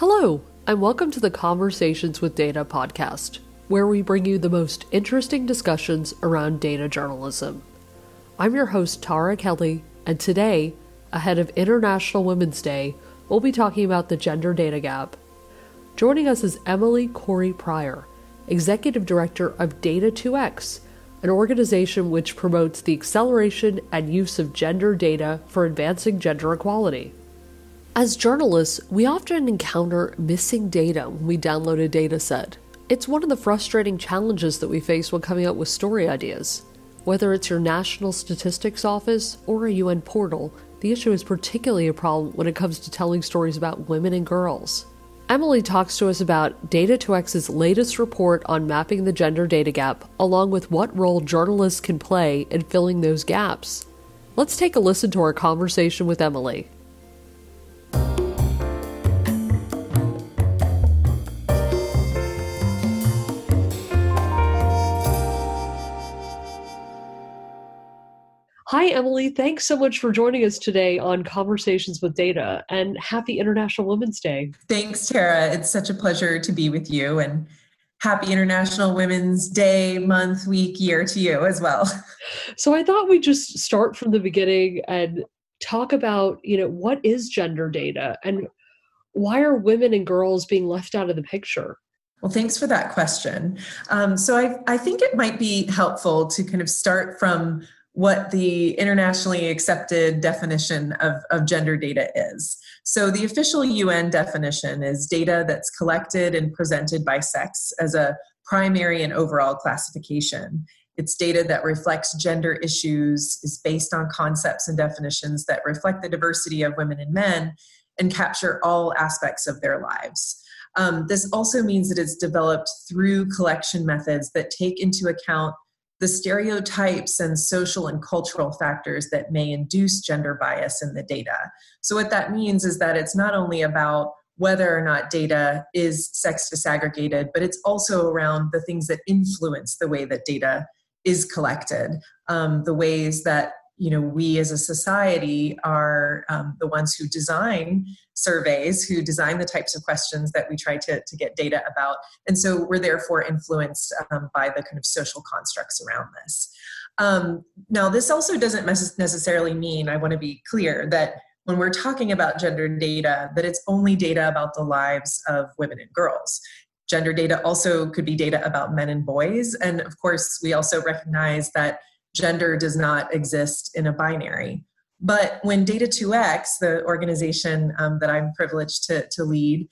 Hello, and welcome to the Conversations with Data podcast, where we bring you the most interesting discussions around data journalism. I'm your host, Tara Kelly, and today, ahead of International Women's Day, we'll be talking about the gender data gap. Joining us is Emily Courey Pryor, Executive Director of Data2X, an organization which promotes the acceleration and use of gender data for advancing gender equality. As journalists, we often encounter missing data when we download a data set. It's one of the frustrating challenges that we face when coming up with story ideas. Whether it's your National Statistics Office or a UN portal, the issue is particularly a problem when it comes to telling stories about women and girls. Emily talks to us about Data2X's latest report on mapping the gender data gap, along with what role journalists can play in filling those gaps. Let's take a listen to our conversation with Emily. Hi, Emily. Thanks so much for joining us today on Conversations with Data and happy International Women's Day. Thanks, Tara. It's such a pleasure to be with you and happy International Women's Day, month, week, year to you as well. So I thought we'd just start from the beginning and talk about, you know, what is gender data and why are women and girls being left out of the picture? Well, thanks for that question. Um, so I, I think it might be helpful to kind of start from what the internationally accepted definition of, of gender data is. So, the official UN definition is data that's collected and presented by sex as a primary and overall classification. It's data that reflects gender issues, is based on concepts and definitions that reflect the diversity of women and men, and capture all aspects of their lives. Um, this also means that it's developed through collection methods that take into account the stereotypes and social and cultural factors that may induce gender bias in the data. So, what that means is that it's not only about whether or not data is sex disaggregated, but it's also around the things that influence the way that data is collected, um, the ways that you know we as a society are um, the ones who design surveys who design the types of questions that we try to, to get data about. And so we're therefore influenced um, by the kind of social constructs around this. Um, now this also doesn't necessarily mean i want to be clear that when we're talking about gender data that it's only data about the lives of women and girls. Gender data also could be data about men and boys. And of course we also recognize that gender does not exist in a binary. But when Data2X, the organization um, that I'm privileged to, to lead,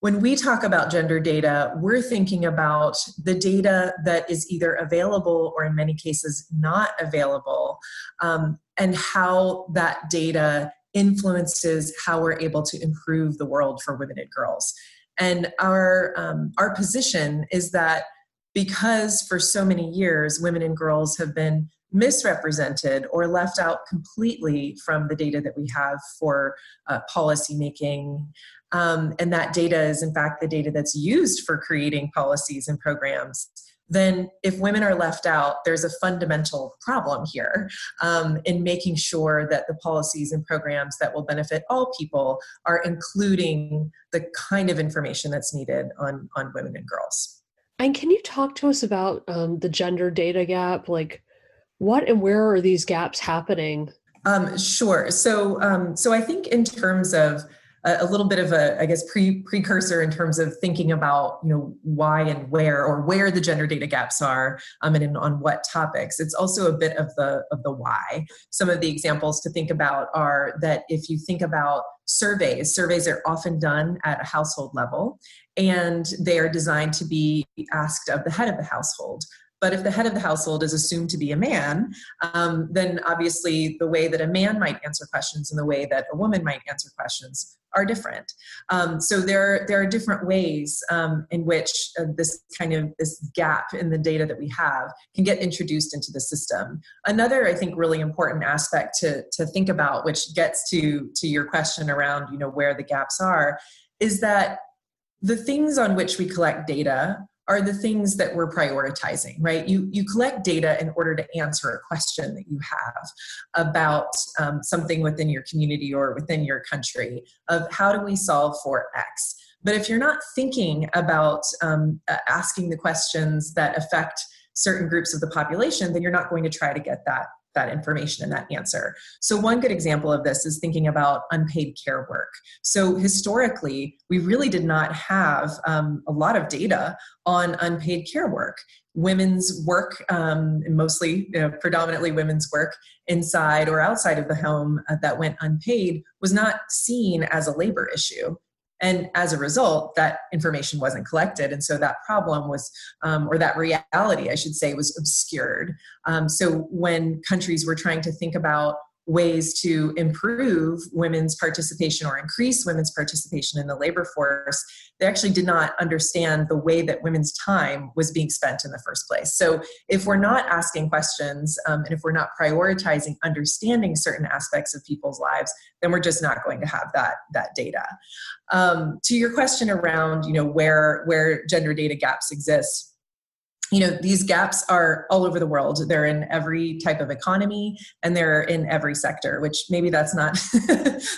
when we talk about gender data, we're thinking about the data that is either available or in many cases not available, um, and how that data influences how we're able to improve the world for women and girls. And our, um, our position is that because for so many years women and girls have been misrepresented or left out completely from the data that we have for uh, policy making. Um, and that data is, in fact, the data that's used for creating policies and programs. Then, if women are left out, there's a fundamental problem here um, in making sure that the policies and programs that will benefit all people are including the kind of information that's needed on, on women and girls. And can you talk to us about um, the gender data gap? Like, what and where are these gaps happening? Um, sure. So, um, so I think in terms of a, a, little bit of a, I guess, pre precursor in terms of thinking about, you know, why and where or where the gender data gaps are, um, and in, on what topics. It's also a bit of the of the why. Some of the examples to think about are that if you think about surveys, surveys are often done at a household level, and they are designed to be asked of the head of the household. But if the head of the household is assumed to be a man, um, then obviously the way that a man might answer questions and the way that a woman might answer questions are different. Um, so there, there are different ways um, in which uh, this kind of this gap in the data that we have can get introduced into the system. Another, I think, really important aspect to, to think about, which gets to, to your question around you know where the gaps are, is that the things on which we collect data are the things that we're prioritizing right? You you collect data in order to answer a question that you have about um, something within your community or within your country of how do we solve for x? But if you're not thinking about um, asking the questions that affect certain groups of the population, then you're not going to try to get that that information and that answer. So, one good example of this is thinking about unpaid care work. So, historically, we really did not have um, a lot of data on unpaid care work. Women's work, um, mostly you know, predominantly women's work inside or outside of the home uh, that went unpaid, was not seen as a labor issue and as a result that information wasn't collected. And so that problem was um, or that reality i should say was obscured. Um, so when countries were trying to think about ways to improve women's participation or increase women's participation in the labor force, they actually did not understand the way that women's time was being spent in the first place. So, if we're not asking questions um, and if we're not prioritizing understanding certain aspects of people's lives, then we're just not going to have that that data. Um, to your question around, you know, where where gender data gaps exist you know these gaps are all over the world. They're in every type of economy and they're in every sector which maybe that's not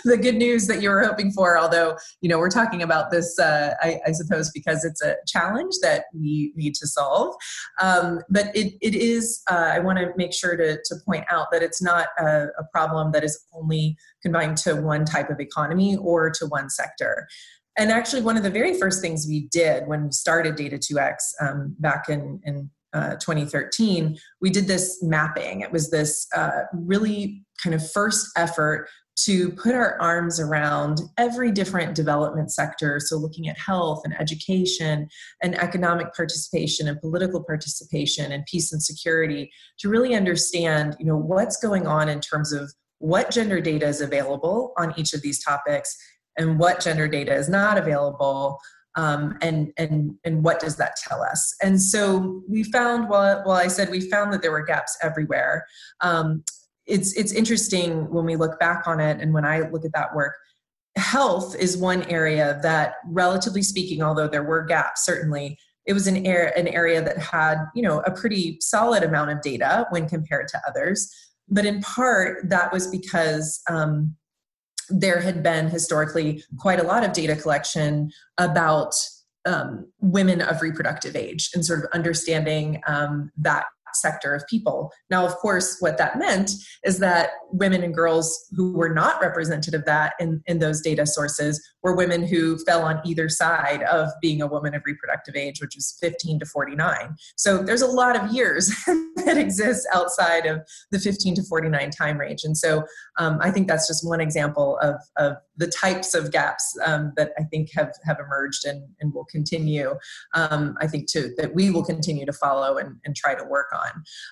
the good news that you were hoping for although you know we're talking about this uh, I, I, suppose because it's a challenge that we need to solve. Um, but it, it is uh, i want to make sure to, to point out that it's not a, a problem that is only confined to one type of economy or to one sector and actually, one of the very first things we did when we started Data 2X um, back in, in uh, 2013, we did this mapping. It was this uh, really kind of first effort to put our arms around every different development sector. So, looking at health and education and economic participation and political participation and peace and security to really understand, you know, what's going on in terms of what gender data is available on each of these topics and what gender data is not available um, and and and what does that tell us? And so we found well, well i said we found that there were gaps everywhere. Um, it's it's interesting when we look back on it and when i look at that work health is one area that relatively speaking although there were gaps certainly it was an area an area that had you know a pretty solid amount of data when compared to others. But in part that was because um, there had been historically quite a lot of data collection about um, women of reproductive age and sort of understanding um, that sector of people. Now, of course, what that meant is that women and girls who were not represented of that in, in those data sources were women who fell on either side of being a woman of reproductive age, which is 15 to 49. So there's a lot of years that exist outside of the 15 to 49 time range. And so um, I think that's just one example of, of the types of gaps um, that I think have, have emerged and, and will continue, um, I think, to that we will continue to follow and, and try to work on.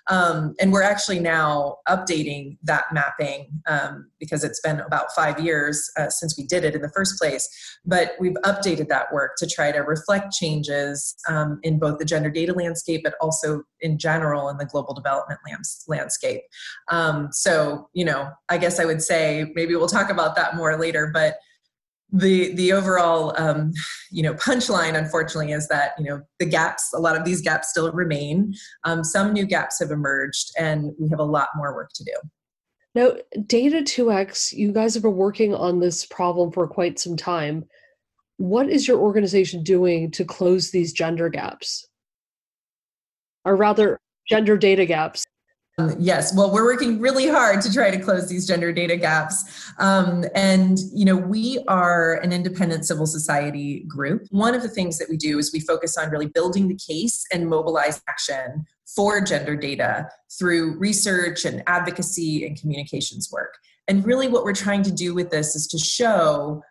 Um, and we're actually now updating that mapping um, because it's been about five years uh, since we did it in the first place. But we've updated that work to try to reflect changes um, in both the gender data landscape, but also in general in the global development landscape. Um, so, you know, I guess I would say maybe we'll talk about that more later, but the the overall um, you know punchline unfortunately is that you know the gaps a lot of these gaps still remain. Um, some new gaps have emerged and we have a lot more work to do. Now data 2x you guys have been working on this problem for quite some time. What is your organization doing to close these gender gaps? Or rather gender data gaps um, yes, well, we're working really hard to try to close these gender data gaps. Um, and, you know, we are an independent civil society group. One of the things that we do is we focus on really building the case and mobilize action for gender data through research and advocacy and communications work. And really, what we're trying to do with this is to show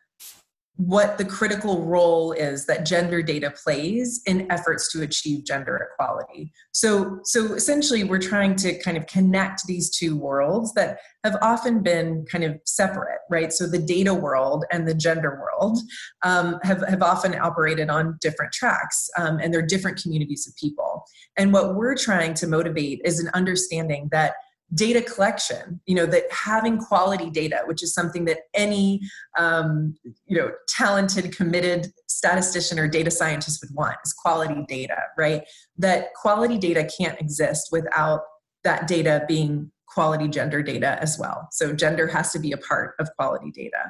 what the critical role is that gender data plays in efforts to achieve gender equality. So, so essentially, we're trying to kind of connect these two worlds that have often been kind of separate, right? So, the data world and the gender world um, have, have often operated on different tracks, um, and they're different communities of people. And what we're trying to motivate is an understanding that data collection you know that having quality data which is something that any um, you know talented committed statistician or data scientist would want is quality data right? That quality data can't exist without that data being quality gender data as well. So gender has to be a part of quality data.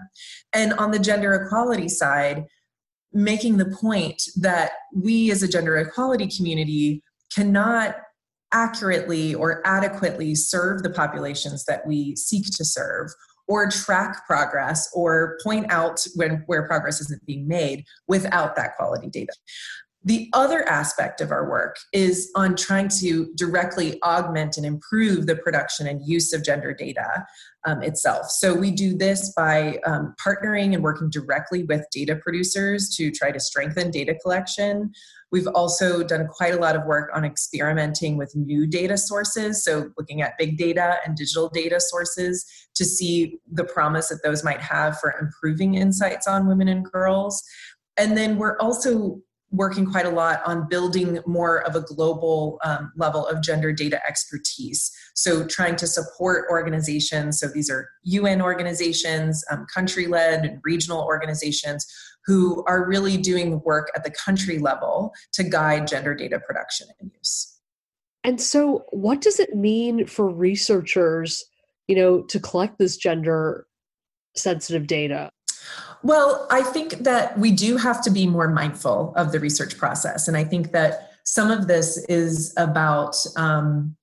And on the gender equality side making the point that we as a gender equality community cannot accurately or adequately serve the populations that we seek to serve or track progress or point out when where progress isn't being made without that quality data the other aspect of our work is on trying to directly augment and improve the production and use of gender data um, itself. So we do this by um, partnering and working directly with data producers to try to strengthen data collection. We've also done quite a lot of work on experimenting with new data sources, so looking at big data and digital data sources to see the promise that those might have for improving insights on women and girls. And then we're also working quite a lot on building more of a global um, level of gender data expertise. So, trying to support organizations, so these are UN organizations, um, country led regional organizations who are really doing work at the country level to guide gender data production and use. And so, what does it mean for researchers, you know, to collect this gender sensitive data? Well, I think that we do have to be more mindful of the research process. And I think that some of this is about, um,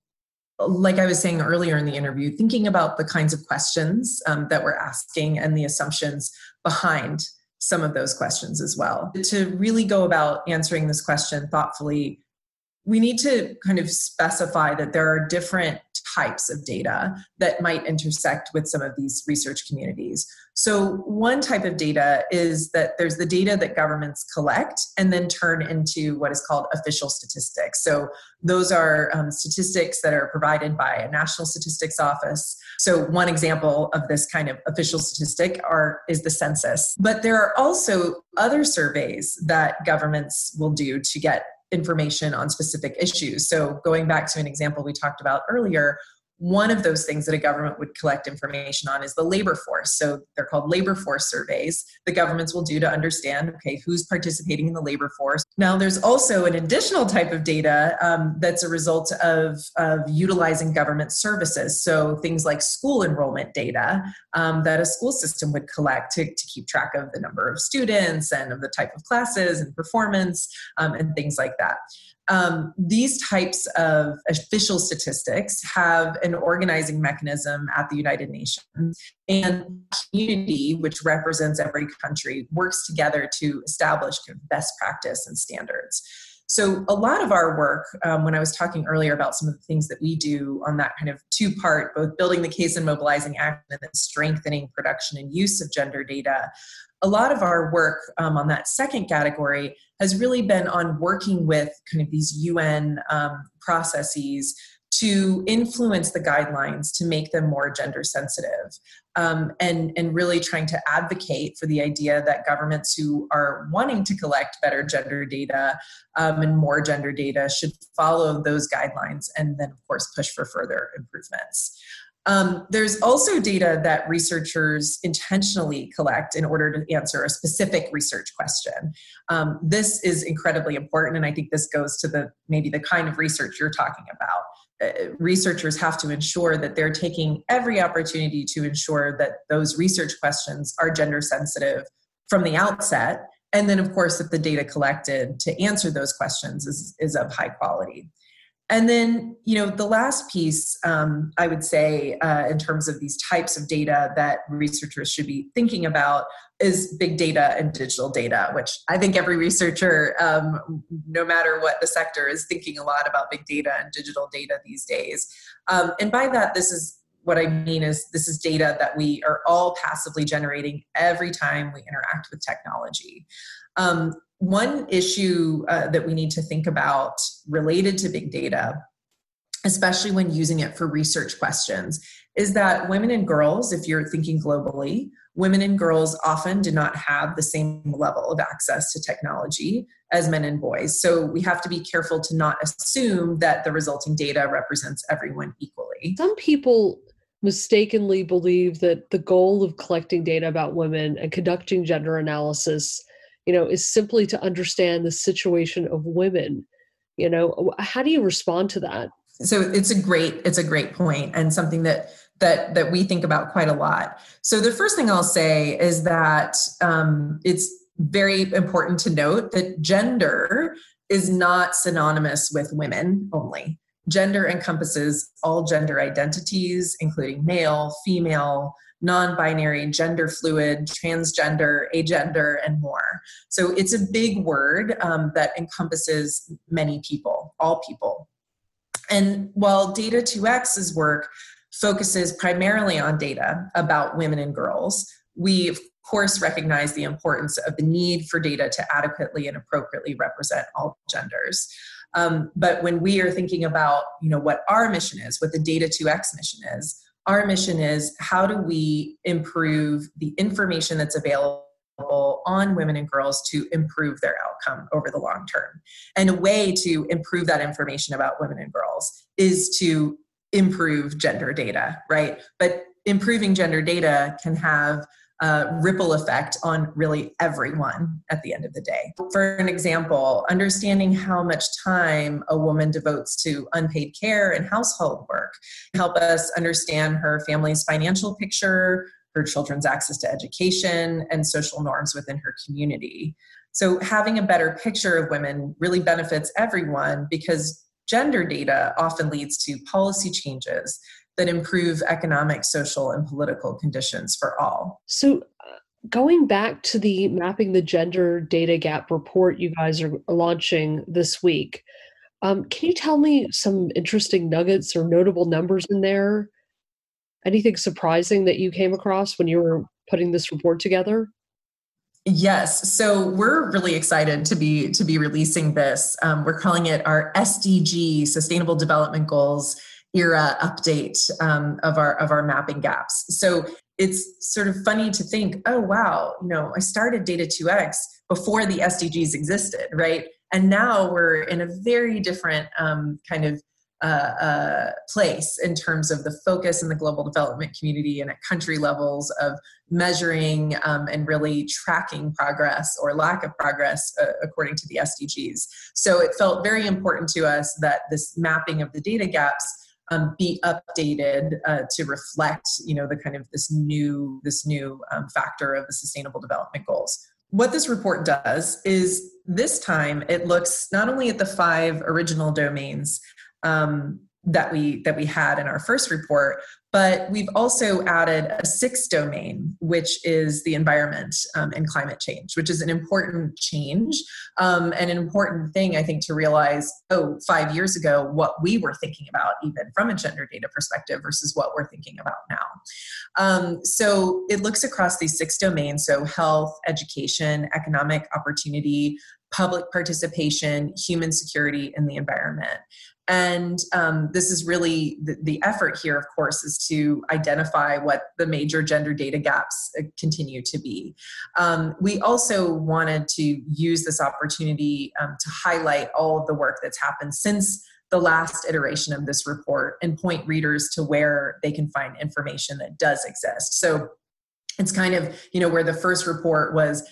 like I was saying earlier in the interview, thinking about the kinds of questions um, that we're asking and the assumptions behind some of those questions as well. To really go about answering this question thoughtfully, we need to kind of specify that there are different types of data that might intersect with some of these research communities. So, one type of data is that there's the data that governments collect and then turn into what is called official statistics. So, those are um, statistics that are provided by a national statistics office. So, one example of this kind of official statistic are, is the census. But there are also other surveys that governments will do to get information on specific issues. So, going back to an example we talked about earlier, one of those things that a government would collect information on is the labor force. So they're called labor force surveys the governments will do to understand, okay, who's participating in the labor force. Now, there's also an additional type of data um, that's a result of, of utilizing government services. So things like school enrollment data um, that a school system would collect to, to keep track of the number of students and of the type of classes and performance um, and things like that um, these types of official statistics have an organizing mechanism at the United Nations. And community, which represents every country, works together to establish best practice and standards. So, a lot of our work, um, when I was talking earlier about some of the things that we do on that kind of two part, both building the case and mobilizing action and then strengthening production and use of gender data, a lot of our work um, on that second category has really been on working with kind of these UN um, processes to influence the guidelines to make them more gender sensitive um, and, and really trying to advocate for the idea that governments who are wanting to collect better gender data um, and more gender data should follow those guidelines and then of course push for further improvements um, there's also data that researchers intentionally collect in order to answer a specific research question. Um, this is incredibly important, and I think this goes to the maybe the kind of research you're talking about. Uh, researchers have to ensure that they're taking every opportunity to ensure that those research questions are gender sensitive from the outset, and then of course that the data collected to answer those questions is, is of high quality. And then, you know, the last piece um, I would say uh, in terms of these types of data that researchers should be thinking about is big data and digital data, which I think every researcher, um, no matter what the sector, is thinking a lot about big data and digital data these days. Um, and by that, this is what I mean is this is data that we are all passively generating every time we interact with technology. Um, one issue uh, that we need to think about related to big data, especially when using it for research questions, is that women and girls, if you're thinking globally, women and girls often do not have the same level of access to technology as men and boys. So we have to be careful to not assume that the resulting data represents everyone equally. Some people mistakenly believe that the goal of collecting data about women and conducting gender analysis you know is simply to understand the situation of women you know how do you respond to that so it's a great it's a great point and something that that that we think about quite a lot so the first thing i'll say is that um, it's very important to note that gender is not synonymous with women only. Gender encompasses all gender identities, including male, female, non binary, gender fluid, transgender, agender, and more. So it's a big word um, that encompasses many people, all people. And while Data 2X's work focuses primarily on data about women and girls, we of course recognize the importance of the need for data to adequately and appropriately represent all genders. Um, but when we are thinking about you know what our mission is, what the Data 2X mission is, our mission is how do we improve the information that's available on women and girls to improve their outcome over the long term. And a way to improve that information about women and girls is to improve gender data, right? But improving gender data can have uh, ripple effect on really everyone at the end of the day. For an example, understanding how much time a woman devotes to unpaid care and household work help us understand her family's financial picture, her children's access to education, and social norms within her community. So, having a better picture of women really benefits everyone because gender data often leads to policy changes that improve economic, social, and political conditions for all. So, uh, going back to the Mapping the Gender Data Gap report you guys are launching this week, um, can you tell me some interesting nuggets or notable numbers in there? Anything surprising that you came across when you were putting this report together? Yes, so we're really excited to be to be releasing this. Um, we're calling it our SDG Sustainable Development Goals era update um, of our of our mapping gaps. So it's sort of funny to think, oh wow, you know, I started Data 2X before the SDGs existed, right? And now we're in a very different um, kind of uh, uh, place in terms of the focus in the global development community and at country levels of measuring um, and really tracking progress or lack of progress uh, according to the SDGs. So it felt very important to us that this mapping of the data gaps um, be updated uh, to reflect, you know, the kind of this new this new um, factor of the Sustainable Development Goals. What this report does is this time it looks not only at the five original domains um, that we that we had in our first report but we've also added a sixth domain which is the environment um, and climate change which is an important change um, and an important thing i think to realize oh five years ago what we were thinking about even from a gender data perspective versus what we're thinking about now. Um, so it looks across these six domains so health education economic opportunity public participation human security and the environment and um, this is really the, the, effort here, of course, is to identify what the major gender data gaps uh, continue to be. Um, we also wanted to use this opportunity um, to highlight all of the work that's happened since the last iteration of this report and point readers to where they can find information that does exist. So it's kind of, you know, where the first report was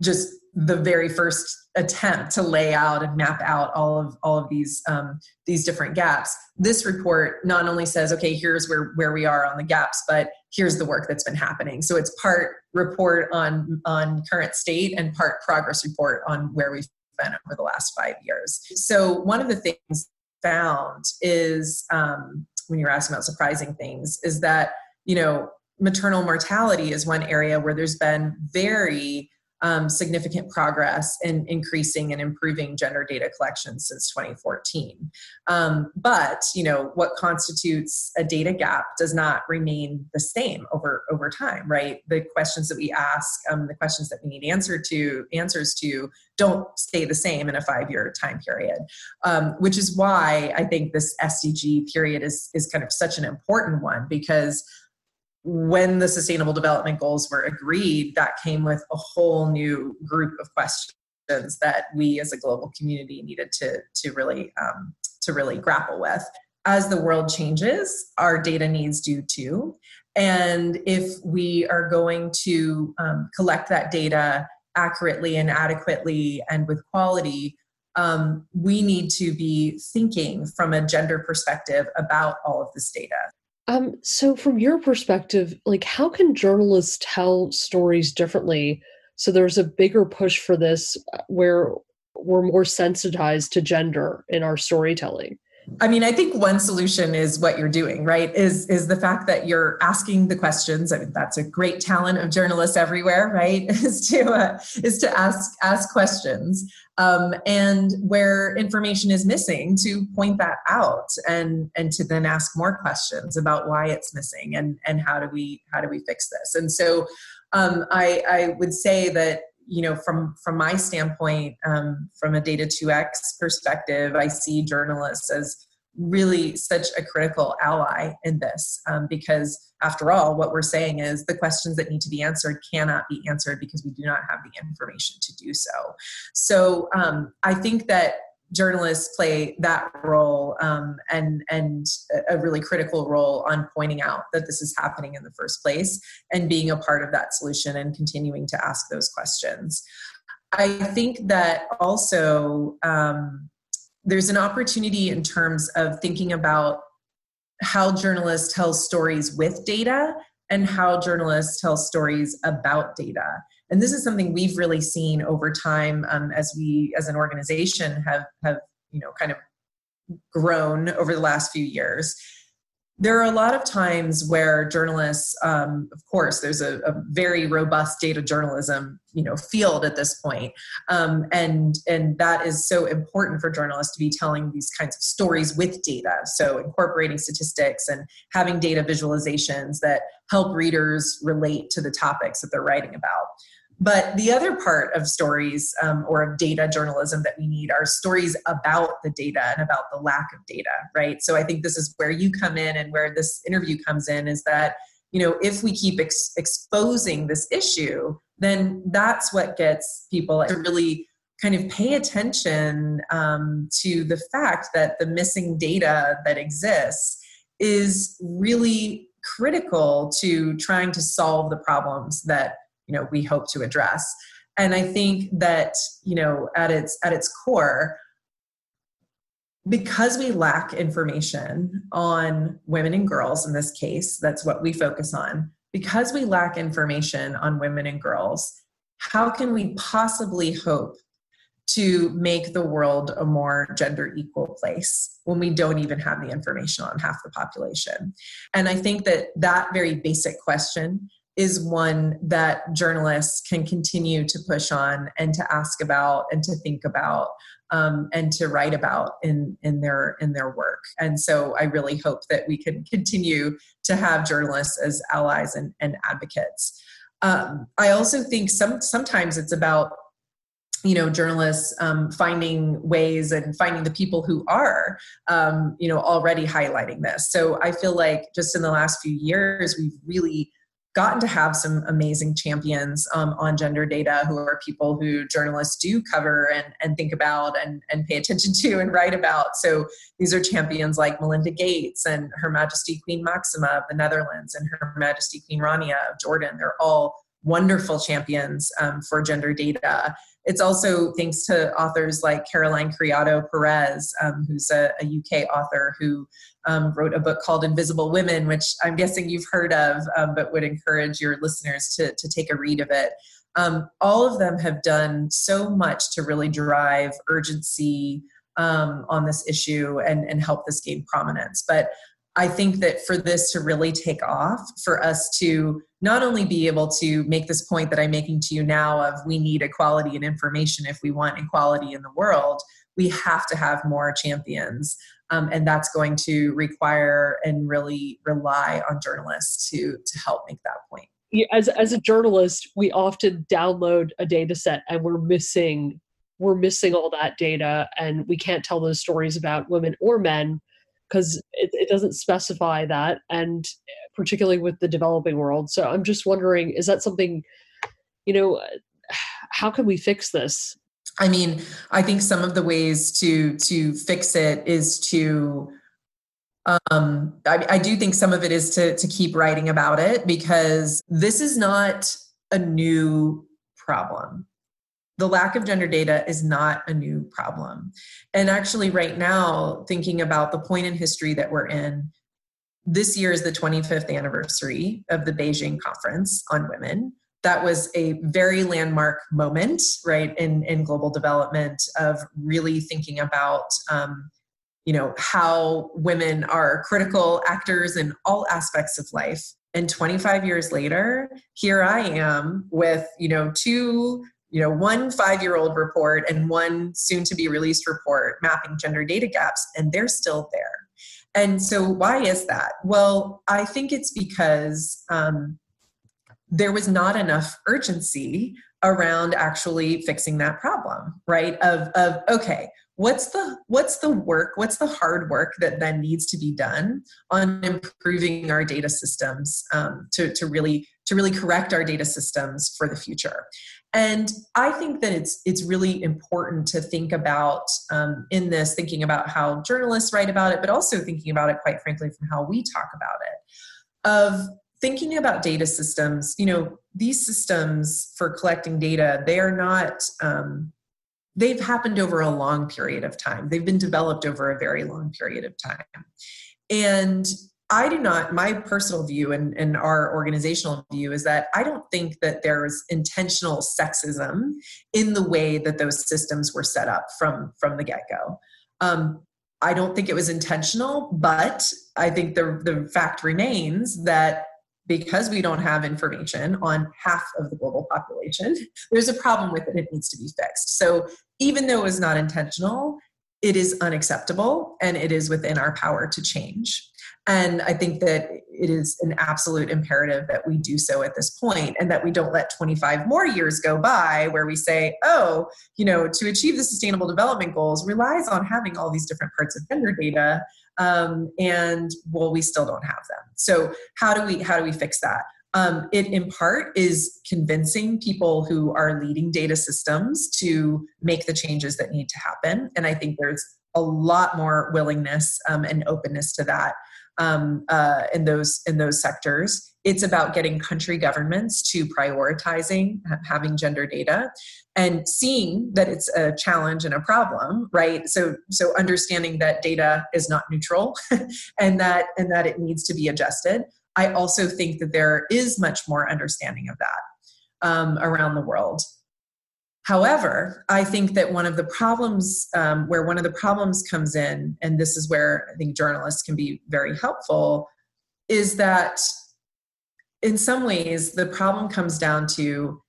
just the very first attempt to lay out and map out all of all of these um, these different gaps. This report not only says okay here's where where we are on the gaps but here's the work that's been happening. So it's part report on on current state and part progress report on where we've been over the last five years. So one of the things found is um, when you're asking about surprising things is that you know maternal mortality is one area where there's been very um, significant progress in increasing and improving gender data collection since 2014. Um, but you know what constitutes a data gap does not remain the same over over time, right? The questions that we ask, um, the questions that we need answer to answers to, don't stay the same in a five year time period. Um, which is why I think this SDG period is is kind of such an important one because when the sustainable development goals were agreed that came with a whole new group of questions that we as a global community needed to to really um, to really grapple with. As the world changes our data needs do too. And if we are going to um, collect that data accurately and adequately and with quality um, we need to be thinking from a gender perspective about all of this data um, so, from your perspective, like how can journalists tell stories differently So there's a bigger push for this uh, where we're more sensitized to gender in our storytelling. I mean, I think one solution is what you're doing, right? Is is the fact that you're asking the questions. I mean, that's a great talent of journalists everywhere, right? Is to uh, is to ask ask questions, um, and where information is missing, to point that out, and and to then ask more questions about why it's missing, and and how do we how do we fix this? And so, um, I I would say that you know from from my standpoint um, from a data 2x perspective i see journalists as really such a critical ally in this um, because after all what we're saying is the questions that need to be answered cannot be answered because we do not have the information to do so. So um, i think that journalists play that role um, and and a really critical role on pointing out that this is happening in the first place and being a part of that solution and continuing to ask those questions. I think that also um, there's an opportunity in terms of thinking about how journalists tell stories with data and how journalists tell stories about data and this is something we've really seen over time um, as we as an organization have have you know kind of grown over the last few years. There are a lot of times where journalists um, of course there's a, a, very robust data journalism you know field at this point um, and and that is so important for journalists to be telling these kinds of stories with data. So incorporating statistics and having data visualizations that help readers relate to the topics that they're writing about but the other part of stories um, or of data journalism that we need are stories about the data and about the lack of data, right? So I think this is where you come in and where this interview comes in is that, you know, if we keep ex- exposing this issue, then that's what gets people to really kind of pay attention um, to the fact that the missing data that exists is really critical to trying to solve the problems that you know we hope to address. And i think that you know at its at its core because we lack information on women and girls in this case that's what we focus on because we lack information on women and girls how can we possibly hope to make the world a more gender equal place when we don't even have the information on half the population? And i think that that very basic question is one that journalists can continue to push on and to ask about and to think about um, and to write about in in their in their work. And so i really hope that we can continue to have journalists as allies and, and advocates. Um, i also think some sometimes it's about you know journalists um, finding ways and finding the people who are um, you know already highlighting this. So i feel like just in the last few years we've really gotten to have some amazing champions um, on gender data who are people who journalists do cover and, and think about and, and pay attention to and write about. So these are champions like Melinda Gates and Her Majesty Queen Maxima of the Netherlands and Her Majesty Queen Rania of Jordan. They're all wonderful champions um, for gender data. It's also thanks to authors like Caroline Criado Perez, um, who's a, a, UK author who um, wrote a book called Invisible Women, which I'm guessing you've heard of, um, but would encourage your listeners to, to take a read of it. Um, all of them have done so much to really drive urgency um, on this issue and, and help this gain prominence. But I think that for this to really take off, for us to not only be able to make this point that I'm making to you now of we need equality in information if we want equality in the world, we have to have more champions. Um, and that's going to require and really rely on journalists to, to help make that point. As, as a journalist, we often download a data set and we're missing we're missing all that data and we can't tell those stories about women or men because it, it doesn't specify that, and particularly with the developing world. So I'm just wondering, is that something, you know, how can we fix this? I mean, I think some of the ways to to fix it is to um I, I, do think some of it is to to keep writing about it because this is not a new problem the lack of gender data is not a new problem. And actually, right now, thinking about the point in history that we're in, this year is the 25th anniversary of the Beijing Conference on Women, that was a very landmark moment, right, in, in global development of really thinking about, um, you know, how women are critical actors in all aspects of life. And 25 years later, here I am with, you know, two you know one five year old report and one soon to be released report mapping gender data gaps and they're still there and so why is that well i think it's because um, there was not enough urgency around actually fixing that problem right? Of of okay what's the what's the work what's the hard work that then needs to be done on improving our data systems um, to, to really to really correct our data systems for the future? And i think that it's it's really important to think about um, in this thinking about how journalists write about it but also thinking about it quite frankly from how we talk about it of thinking about data systems you know these systems for collecting data they are not um, they've happened over a long period of time they've been developed over a very long period of time and I do not, my personal view and, and our organizational view is that I don't think that there's intentional sexism in the way that those systems were set up from, from the get go. Um, I don't think it was intentional, but I think the, the fact remains that because we don't have information on half of the global population, there's a problem with it. It needs to be fixed. So even though it was not intentional, it is unacceptable and it is within our power to change. And I think that it is an absolute imperative that we do so at this point and that we don't let 25 more years go by where we say, oh, you know, to achieve the sustainable development goals relies on having all these different parts of gender data. Um, and well, we still don't have them. So how do we how do we fix that? Um, it in part is convincing people who are leading data systems to make the changes that need to happen. And I think there's a lot more willingness um, and openness to that um, uh, in those in those sectors. It's about getting country governments to prioritizing having gender data and seeing that it's a challenge and a problem right? So so understanding that data is not neutral and that and that it needs to be adjusted. I also think that there is much more understanding of that um, around the world. However, I think that one of the problems, um, where one of the problems comes in, and this is where I think journalists can be very helpful, is that in some ways the problem comes down to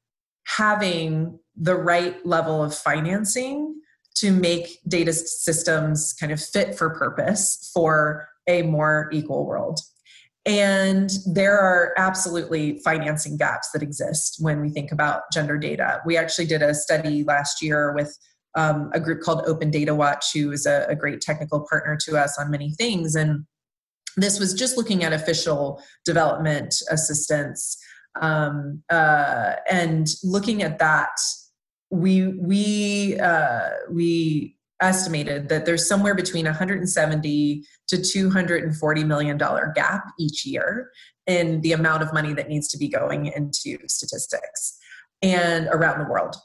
having the right level of financing to make data systems kind of fit for purpose for a more equal world. And there are absolutely financing gaps that exist when we think about gender data. We actually did a study last year with um, a group called Open Data Watch, who is a, a great technical partner to us on many things. And this was just looking at official development assistance um, uh, and looking at that we we uh, we estimated that there's somewhere between 170 to 240 million dollar gap each year in the amount of money that needs to be going into statistics and around the world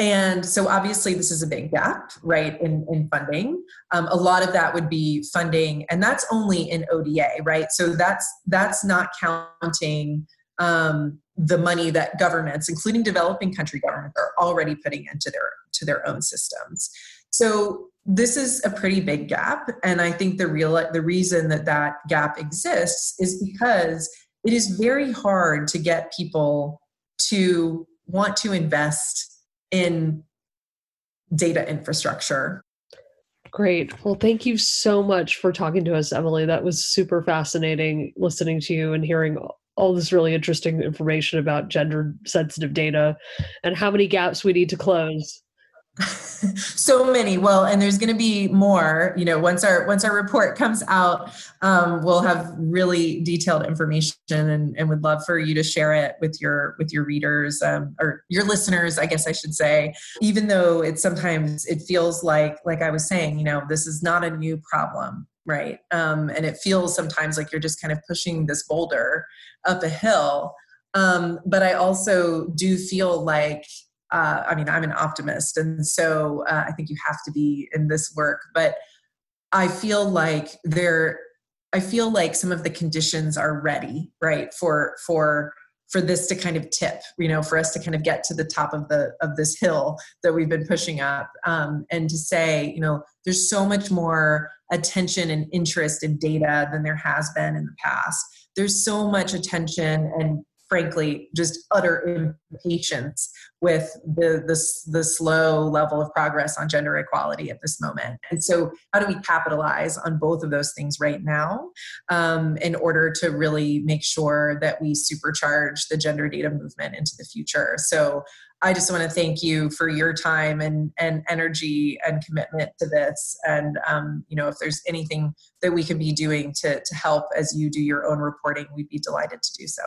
and so obviously this is a big gap right in, in funding. Um, a lot of that would be funding and that's only in oda right? So that's that's not counting um, the money that governments including developing country governments are already putting into their to their own systems. So this is a pretty big gap, and I think the real the reason that that gap exists is because it is very hard to get people to want to invest in data infrastructure. Great. Well, thank you so much for talking to us, Emily. That was super fascinating listening to you and hearing all this really interesting information about gender sensitive data and how many gaps we need to close. So many. Well and there's going to be more you know once our once our report comes out um, we'll have really detailed information and, and would love for you to share it with your with your readers um, or your listeners i guess i should say. Even though it sometimes it feels like like i was saying you know this is not a new problem right? Um, and it feels sometimes like you're just kind of pushing this boulder up a hill. Um, but i also do feel like uh, I mean, I'm an optimist, and so uh, I think you have to be in this work. But I feel like there, I feel like some of the conditions are ready, right, for for for this to kind of tip, you know, for us to kind of get to the top of the of this hill that we've been pushing up, um, and to say, you know, there's so much more attention and interest in data than there has been in the past. There's so much attention and frankly just utter impatience with the, the, the slow level of progress on gender equality at this moment and so how do we capitalize on both of those things right now um, in order to really make sure that we supercharge the gender data movement into the future so I just want to thank you for your time and, and energy and commitment to this. And, um, you know, if there's anything that we can be doing to, to help as you do your own reporting, we'd be delighted to do so.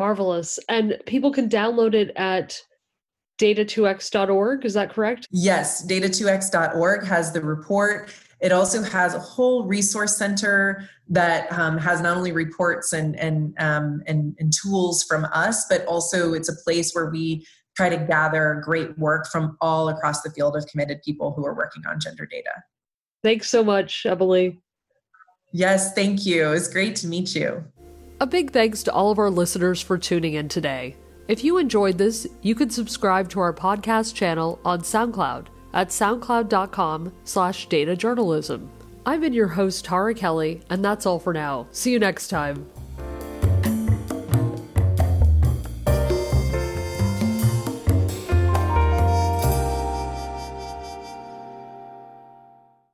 Marvelous. And people can download it at data2x.org. Is that correct? Yes, data2x.org has the report. It also has a whole resource center that um, has not only reports and and, um, and and tools from us, but also it's a place where we try to gather great work from all across the field of committed people who are working on gender data. Thanks so much, Emily. Yes, thank you. It's great to meet you. A big thanks to all of our listeners for tuning in today. If you enjoyed this, you can subscribe to our podcast channel on SoundCloud at soundcloud.com slash datajournalism. I've been your host, Tara Kelly, and that's all for now. See you next time.